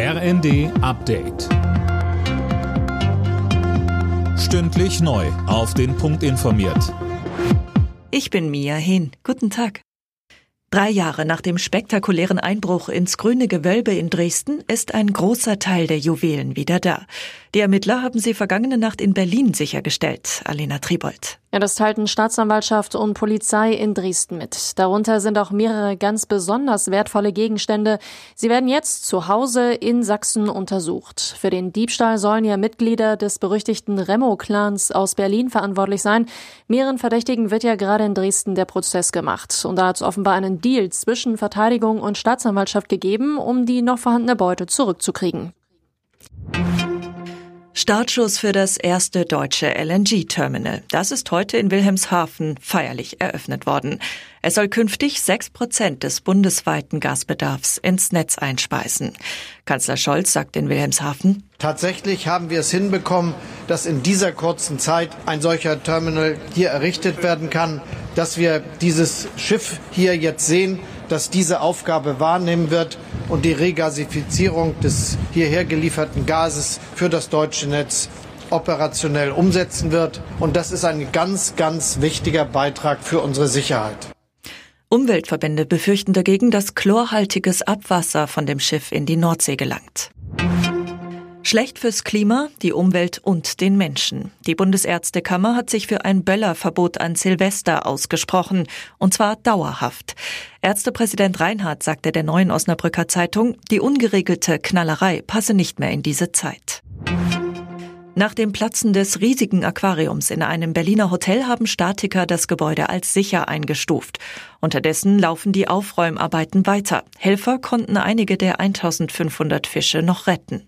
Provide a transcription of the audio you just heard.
RND Update. Stündlich neu. Auf den Punkt informiert. Ich bin Mia Hehn. Guten Tag. Drei Jahre nach dem spektakulären Einbruch ins grüne Gewölbe in Dresden ist ein großer Teil der Juwelen wieder da. Die Ermittler haben sie vergangene Nacht in Berlin sichergestellt. Alena Tribold. Ja, das teilten Staatsanwaltschaft und Polizei in Dresden mit. Darunter sind auch mehrere ganz besonders wertvolle Gegenstände. Sie werden jetzt zu Hause in Sachsen untersucht. Für den Diebstahl sollen ja Mitglieder des berüchtigten Remo-Clans aus Berlin verantwortlich sein. Mehreren Verdächtigen wird ja gerade in Dresden der Prozess gemacht. Und da hat es offenbar einen Deal zwischen Verteidigung und Staatsanwaltschaft gegeben, um die noch vorhandene Beute zurückzukriegen. Startschuss für das erste deutsche LNG-Terminal. Das ist heute in Wilhelmshaven feierlich eröffnet worden. Es soll künftig sechs Prozent des bundesweiten Gasbedarfs ins Netz einspeisen. Kanzler Scholz sagt in Wilhelmshaven, Tatsächlich haben wir es hinbekommen, dass in dieser kurzen Zeit ein solcher Terminal hier errichtet werden kann, dass wir dieses Schiff hier jetzt sehen, das diese Aufgabe wahrnehmen wird und die Regasifizierung des hierher gelieferten Gases für das deutsche Netz operationell umsetzen wird. Und das ist ein ganz, ganz wichtiger Beitrag für unsere Sicherheit. Umweltverbände befürchten dagegen, dass chlorhaltiges Abwasser von dem Schiff in die Nordsee gelangt. Schlecht fürs Klima, die Umwelt und den Menschen. Die Bundesärztekammer hat sich für ein Böllerverbot an Silvester ausgesprochen, und zwar dauerhaft. Ärztepräsident Reinhardt sagte der neuen Osnabrücker Zeitung, die ungeregelte Knallerei passe nicht mehr in diese Zeit. Nach dem Platzen des riesigen Aquariums in einem Berliner Hotel haben Statiker das Gebäude als sicher eingestuft. Unterdessen laufen die Aufräumarbeiten weiter. Helfer konnten einige der 1500 Fische noch retten.